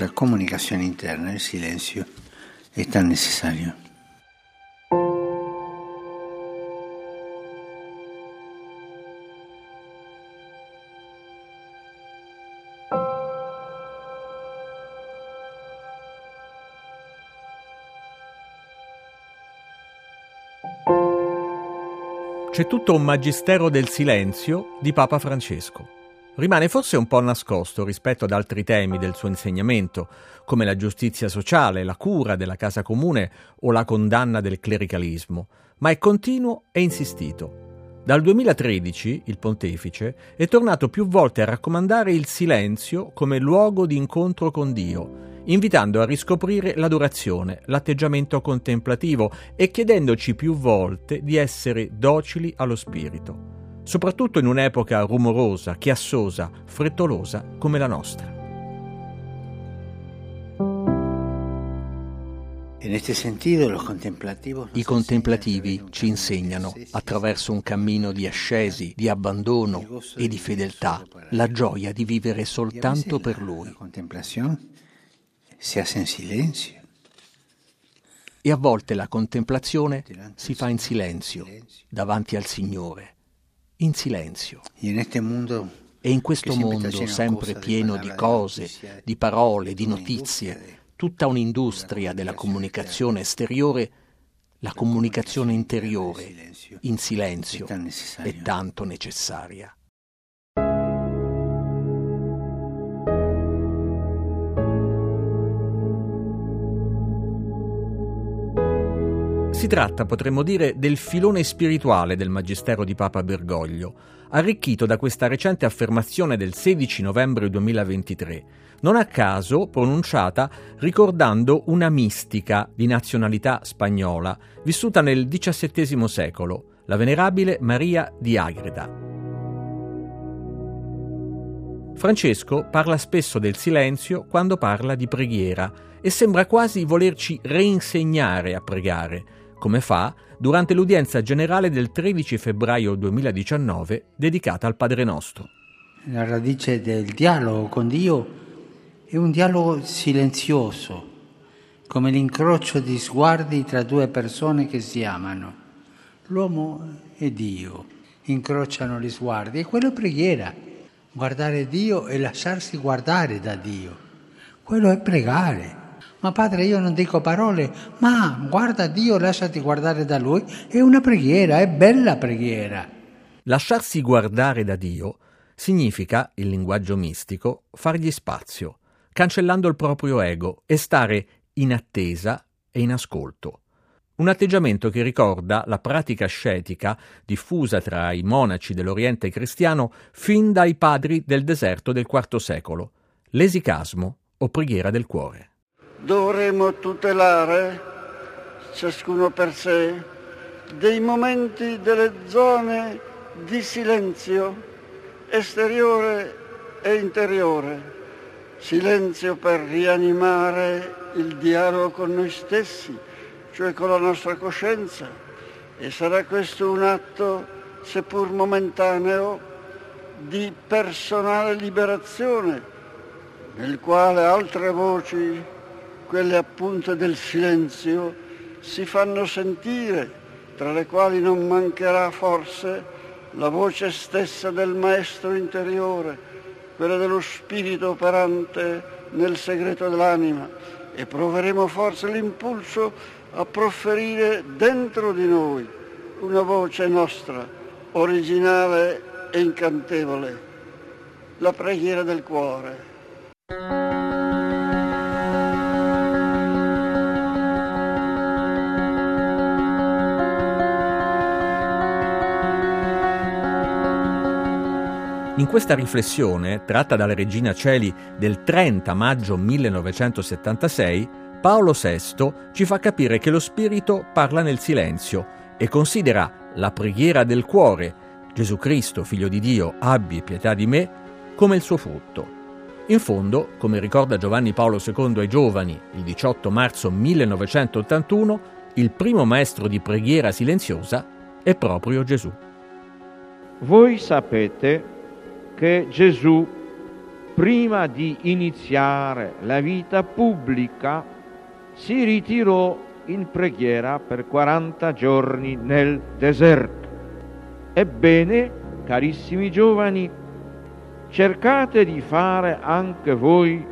La comunicazione interna, il silenzio, è tan necessario. C'è tutto un magistero del silenzio di Papa Francesco. Rimane forse un po' nascosto rispetto ad altri temi del suo insegnamento, come la giustizia sociale, la cura della casa comune o la condanna del clericalismo, ma è continuo e insistito. Dal 2013 il pontefice è tornato più volte a raccomandare il silenzio come luogo di incontro con Dio, invitando a riscoprire l'adorazione, l'atteggiamento contemplativo e chiedendoci più volte di essere docili allo Spirito soprattutto in un'epoca rumorosa, chiassosa, frettolosa come la nostra. I contemplativi ci insegnano, attraverso un cammino di ascesi, di abbandono e di fedeltà, la gioia di vivere soltanto per Lui. E a volte la contemplazione si fa in silenzio, davanti al Signore in silenzio. E in questo mondo sempre pieno di cose, di parole, di notizie, tutta un'industria della comunicazione esteriore, la comunicazione interiore, in silenzio, è tanto necessaria. Si tratta, potremmo dire, del filone spirituale del Magistero di Papa Bergoglio, arricchito da questa recente affermazione del 16 novembre 2023, non a caso pronunciata ricordando una mistica di nazionalità spagnola, vissuta nel XVII secolo, la venerabile Maria di Agreda. Francesco parla spesso del silenzio quando parla di preghiera e sembra quasi volerci reinsegnare a pregare, come fa durante l'udienza generale del 13 febbraio 2019 dedicata al Padre Nostro. La radice del dialogo con Dio è un dialogo silenzioso, come l'incrocio di sguardi tra due persone che si amano. L'uomo e Dio incrociano gli sguardi e quello è preghiera. Guardare Dio e lasciarsi guardare da Dio. Quello è pregare. Ma padre, io non dico parole, ma guarda Dio, lasciati guardare da Lui, è una preghiera, è bella preghiera. Lasciarsi guardare da Dio significa, in linguaggio mistico, fargli spazio, cancellando il proprio ego e stare in attesa e in ascolto. Un atteggiamento che ricorda la pratica ascetica diffusa tra i monaci dell'Oriente cristiano fin dai padri del deserto del IV secolo, l'esicasmo o preghiera del cuore dovremo tutelare, ciascuno per sé, dei momenti delle zone di silenzio esteriore e interiore, silenzio per rianimare il dialogo con noi stessi, cioè con la nostra coscienza, e sarà questo un atto, seppur momentaneo, di personale liberazione, nel quale altre voci quelle appunto del silenzio, si fanno sentire, tra le quali non mancherà forse la voce stessa del maestro interiore, quella dello spirito operante nel segreto dell'anima e proveremo forse l'impulso a profferire dentro di noi una voce nostra, originale e incantevole, la preghiera del cuore. In questa riflessione, tratta dalla Regina Celi del 30 maggio 1976, Paolo VI ci fa capire che lo Spirito parla nel silenzio e considera la preghiera del cuore, Gesù Cristo, figlio di Dio, abbi pietà di me, come il suo frutto. In fondo, come ricorda Giovanni Paolo II ai giovani il 18 marzo 1981, il primo maestro di preghiera silenziosa è proprio Gesù. Voi sapete che Gesù, prima di iniziare la vita pubblica, si ritirò in preghiera per 40 giorni nel deserto. Ebbene, carissimi giovani, cercate di fare anche voi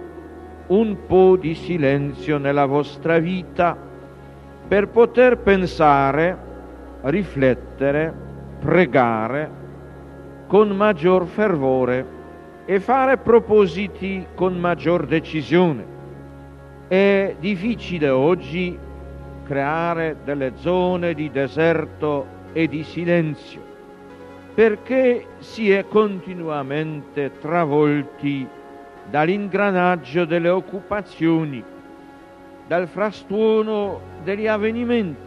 un po' di silenzio nella vostra vita per poter pensare, riflettere, pregare con maggior fervore e fare propositi con maggior decisione. È difficile oggi creare delle zone di deserto e di silenzio perché si è continuamente travolti dall'ingranaggio delle occupazioni, dal frastuono degli avvenimenti,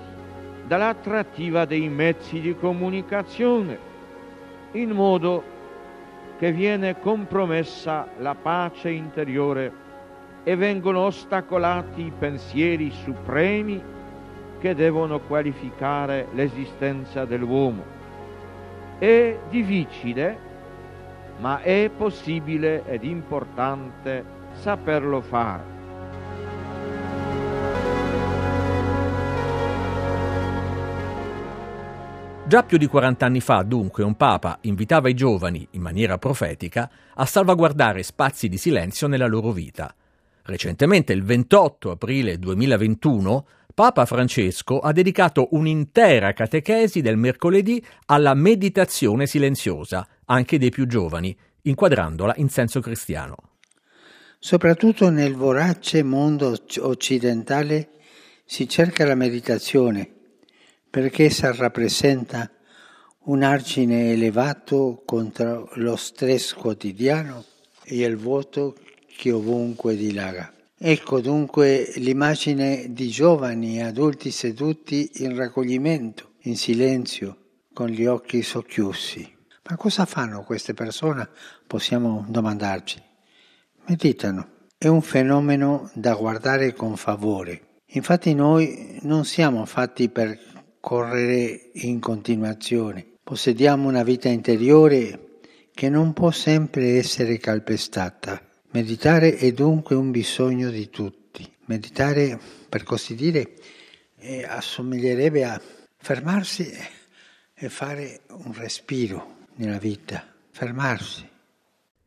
dall'attrattiva dei mezzi di comunicazione, in modo che viene compromessa la pace interiore e vengono ostacolati i pensieri supremi che devono qualificare l'esistenza dell'uomo. È difficile, ma è possibile ed importante saperlo fare. Già più di 40 anni fa, dunque, un papa invitava i giovani, in maniera profetica, a salvaguardare spazi di silenzio nella loro vita. Recentemente, il 28 aprile 2021, Papa Francesco ha dedicato un'intera catechesi del mercoledì alla meditazione silenziosa, anche dei più giovani, inquadrandola in senso cristiano. Soprattutto nel vorace mondo occidentale si cerca la meditazione perché essa rappresenta un argine elevato contro lo stress quotidiano e il vuoto che ovunque dilaga. Ecco dunque l'immagine di giovani adulti seduti in raccoglimento, in silenzio, con gli occhi socchiusi. Ma cosa fanno queste persone? Possiamo domandarci. Meditano. È un fenomeno da guardare con favore. Infatti noi non siamo fatti per correre in continuazione. Possediamo una vita interiore che non può sempre essere calpestata Meditare è dunque un bisogno di tutti. Meditare, per così dire, eh, assomiglierebbe a fermarsi e fare un respiro nella vita, fermarsi.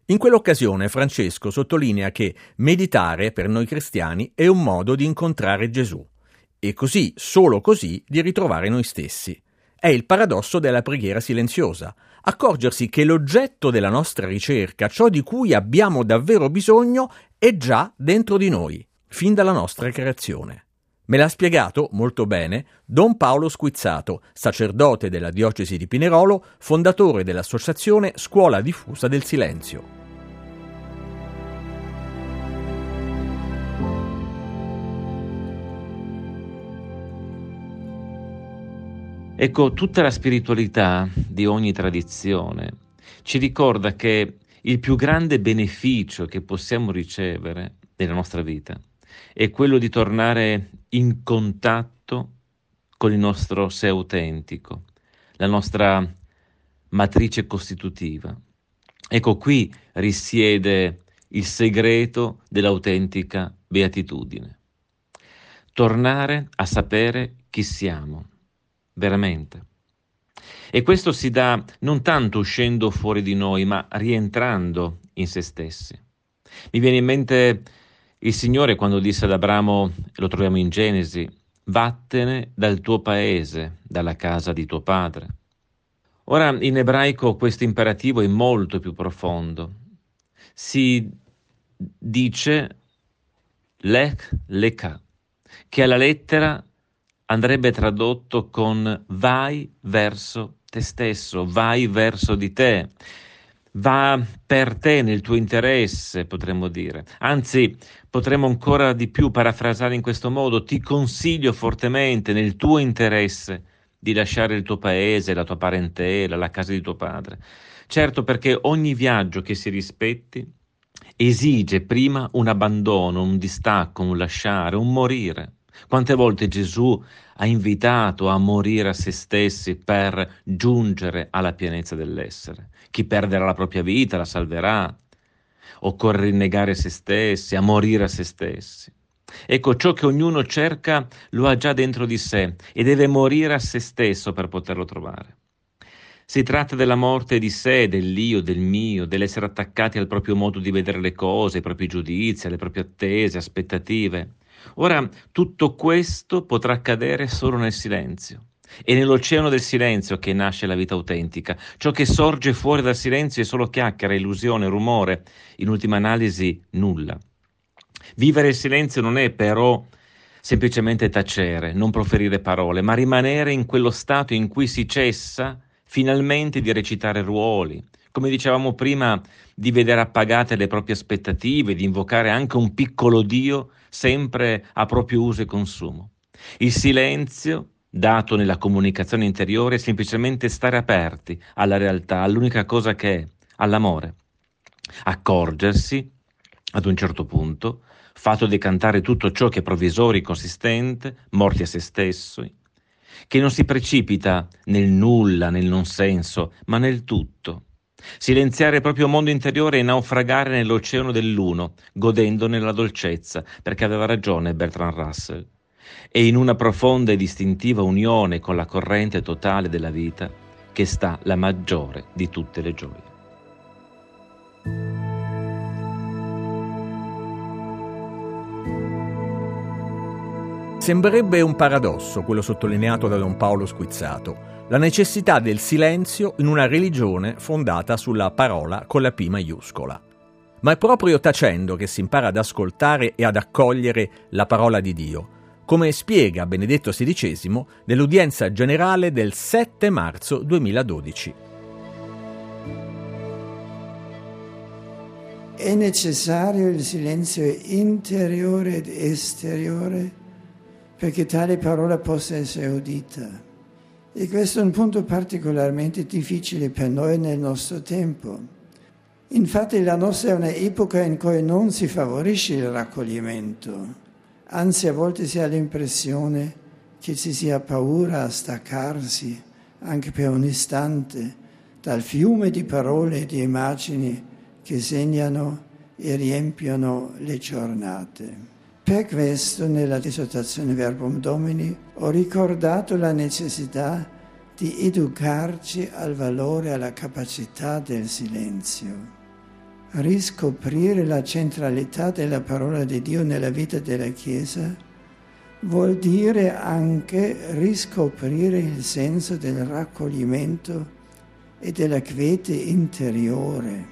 In quell'occasione Francesco sottolinea che meditare per noi cristiani è un modo di incontrare Gesù e così, solo così, di ritrovare noi stessi. È il paradosso della preghiera silenziosa, accorgersi che l'oggetto della nostra ricerca, ciò di cui abbiamo davvero bisogno, è già dentro di noi, fin dalla nostra creazione. Me l'ha spiegato molto bene Don Paolo Squizzato, sacerdote della diocesi di Pinerolo, fondatore dell'associazione Scuola Diffusa del Silenzio. Ecco, tutta la spiritualità di ogni tradizione ci ricorda che il più grande beneficio che possiamo ricevere nella nostra vita è quello di tornare in contatto con il nostro sé autentico, la nostra matrice costitutiva. Ecco qui risiede il segreto dell'autentica beatitudine. Tornare a sapere chi siamo veramente. E questo si dà non tanto uscendo fuori di noi, ma rientrando in se stessi. Mi viene in mente il Signore quando disse ad Abramo, lo troviamo in Genesi, vattene dal tuo paese, dalla casa di tuo padre. Ora in ebraico questo imperativo è molto più profondo. Si dice lech leka, che alla lettera andrebbe tradotto con vai verso te stesso, vai verso di te. va per te nel tuo interesse, potremmo dire. Anzi, potremmo ancora di più parafrasare in questo modo, ti consiglio fortemente nel tuo interesse di lasciare il tuo paese, la tua parentela, la casa di tuo padre. Certo perché ogni viaggio che si rispetti esige prima un abbandono, un distacco, un lasciare, un morire. Quante volte Gesù ha invitato a morire a se stessi per giungere alla pienezza dell'essere. Chi perderà la propria vita la salverà. Occorre rinnegare se stessi, a morire a se stessi. Ecco, ciò che ognuno cerca lo ha già dentro di sé e deve morire a se stesso per poterlo trovare. Si tratta della morte di sé, dell'io, del mio, dell'essere attaccati al proprio modo di vedere le cose, ai propri giudizi, alle proprie attese, aspettative. Ora, tutto questo potrà accadere solo nel silenzio. È nell'oceano del silenzio che nasce la vita autentica. Ciò che sorge fuori dal silenzio è solo chiacchiera, illusione, rumore, in ultima analisi nulla. Vivere il silenzio non è però semplicemente tacere, non proferire parole, ma rimanere in quello stato in cui si cessa finalmente di recitare ruoli, come dicevamo prima, di vedere appagate le proprie aspettative, di invocare anche un piccolo Dio sempre a proprio uso e consumo. Il silenzio, dato nella comunicazione interiore, è semplicemente stare aperti alla realtà, all'unica cosa che è, all'amore. Accorgersi, ad un certo punto, fatto decantare tutto ciò che è provvisorio, consistente, morti a se stesso, che non si precipita nel nulla, nel non senso, ma nel tutto. Silenziare il proprio mondo interiore e naufragare nell'oceano dell'uno, godendone la dolcezza, perché aveva ragione Bertrand Russell. E in una profonda e distintiva unione con la corrente totale della vita che sta la maggiore di tutte le gioie. Sembrerebbe un paradosso quello sottolineato da Don Paolo Squizzato, la necessità del silenzio in una religione fondata sulla parola con la P maiuscola. Ma è proprio tacendo che si impara ad ascoltare e ad accogliere la parola di Dio, come spiega Benedetto XVI nell'udienza generale del 7 marzo 2012. È necessario il silenzio interiore ed esteriore perché tale parola possa essere udita. E questo è un punto particolarmente difficile per noi nel nostro tempo. Infatti la nostra è un'epoca in cui non si favorisce il raccoglimento, anzi a volte si ha l'impressione che ci sia paura a staccarsi anche per un istante dal fiume di parole e di immagini che segnano e riempiono le giornate. Per questo nella disertazione Verbum Domini ho ricordato la necessità di educarci al valore e alla capacità del silenzio, riscoprire la centralità della parola di Dio nella vita della Chiesa vuol dire anche riscoprire il senso del raccoglimento e della quiete interiore.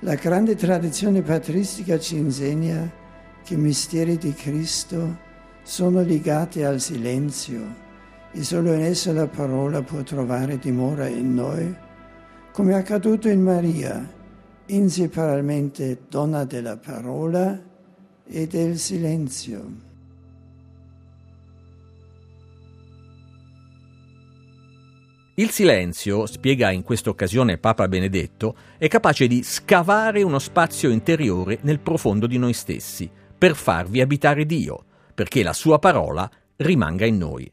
La grande tradizione patristica ci insegna che i misteri di Cristo sono legati al silenzio e solo in esso la parola può trovare dimora in noi, come è accaduto in Maria, inseparabilmente donna della parola e del silenzio. Il silenzio, spiega in questa occasione Papa Benedetto, è capace di scavare uno spazio interiore nel profondo di noi stessi, per farvi abitare Dio, perché la sua parola rimanga in noi.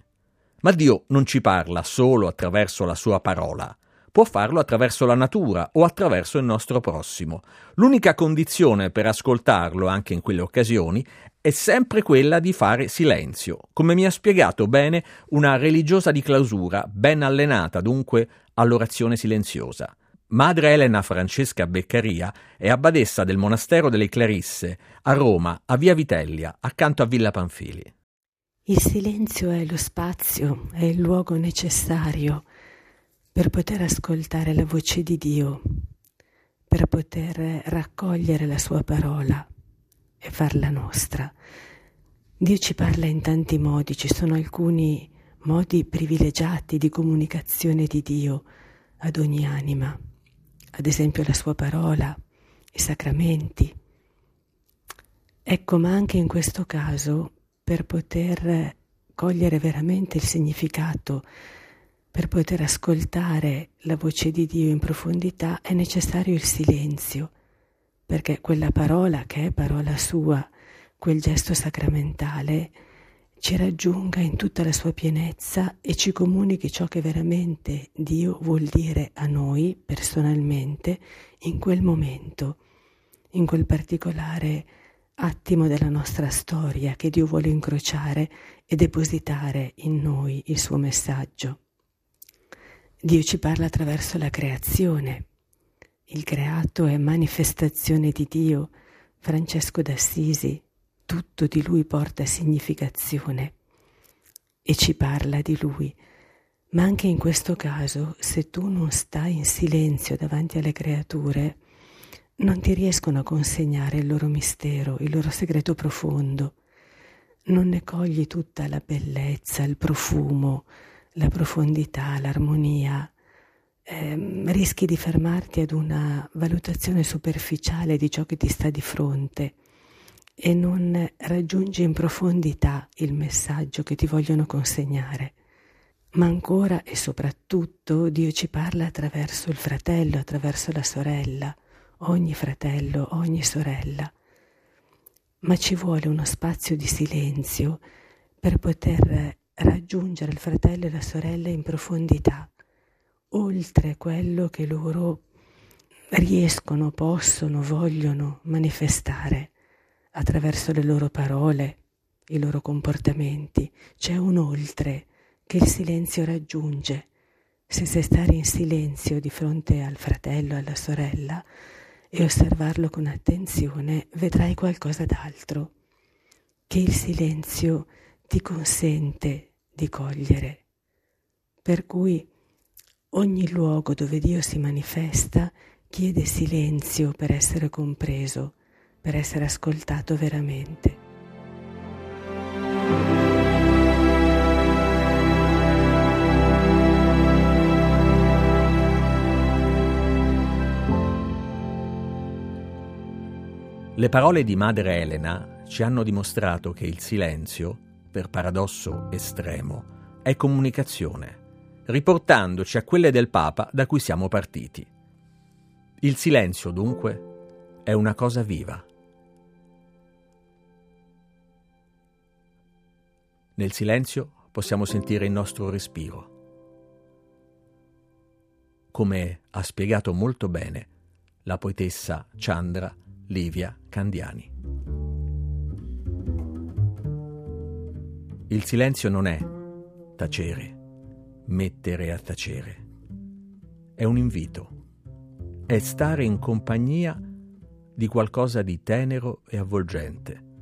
Ma Dio non ci parla solo attraverso la sua parola, può farlo attraverso la natura o attraverso il nostro prossimo. L'unica condizione per ascoltarlo anche in quelle occasioni è sempre quella di fare silenzio, come mi ha spiegato bene una religiosa di clausura, ben allenata dunque all'orazione silenziosa. Madre Elena Francesca Beccaria è abbadessa del monastero delle Clarisse a Roma, a Via Vitellia, accanto a Villa Panfili. Il silenzio è lo spazio, è il luogo necessario per poter ascoltare la voce di Dio, per poter raccogliere la sua parola e farla nostra. Dio ci parla in tanti modi, ci sono alcuni modi privilegiati di comunicazione di Dio ad ogni anima ad esempio la sua parola, i sacramenti. Ecco, ma anche in questo caso, per poter cogliere veramente il significato, per poter ascoltare la voce di Dio in profondità, è necessario il silenzio, perché quella parola che è parola sua, quel gesto sacramentale, ci raggiunga in tutta la sua pienezza e ci comunichi ciò che veramente Dio vuol dire a noi personalmente in quel momento, in quel particolare attimo della nostra storia che Dio vuole incrociare e depositare in noi il suo messaggio. Dio ci parla attraverso la creazione. Il creato è manifestazione di Dio. Francesco d'Assisi tutto di lui porta significazione e ci parla di lui. Ma anche in questo caso, se tu non stai in silenzio davanti alle creature, non ti riescono a consegnare il loro mistero, il loro segreto profondo. Non ne cogli tutta la bellezza, il profumo, la profondità, l'armonia. Eh, rischi di fermarti ad una valutazione superficiale di ciò che ti sta di fronte e non raggiungi in profondità il messaggio che ti vogliono consegnare. Ma ancora e soprattutto Dio ci parla attraverso il fratello, attraverso la sorella, ogni fratello, ogni sorella. Ma ci vuole uno spazio di silenzio per poter raggiungere il fratello e la sorella in profondità, oltre quello che loro riescono, possono, vogliono manifestare attraverso le loro parole, i loro comportamenti. C'è un oltre che il silenzio raggiunge. Se sai stare in silenzio di fronte al fratello, alla sorella e osservarlo con attenzione, vedrai qualcosa d'altro che il silenzio ti consente di cogliere. Per cui ogni luogo dove Dio si manifesta chiede silenzio per essere compreso per essere ascoltato veramente. Le parole di Madre Elena ci hanno dimostrato che il silenzio, per paradosso estremo, è comunicazione, riportandoci a quelle del Papa da cui siamo partiti. Il silenzio, dunque, è una cosa viva. Nel silenzio possiamo sentire il nostro respiro. Come ha spiegato molto bene la poetessa Chandra Livia Candiani. Il silenzio non è tacere, mettere a tacere. È un invito. È stare in compagnia di qualcosa di tenero e avvolgente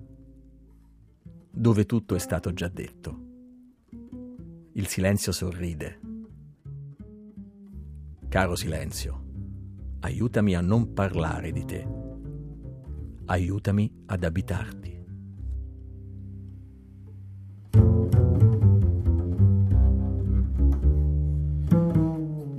dove tutto è stato già detto. Il silenzio sorride. Caro silenzio, aiutami a non parlare di te. Aiutami ad abitarti.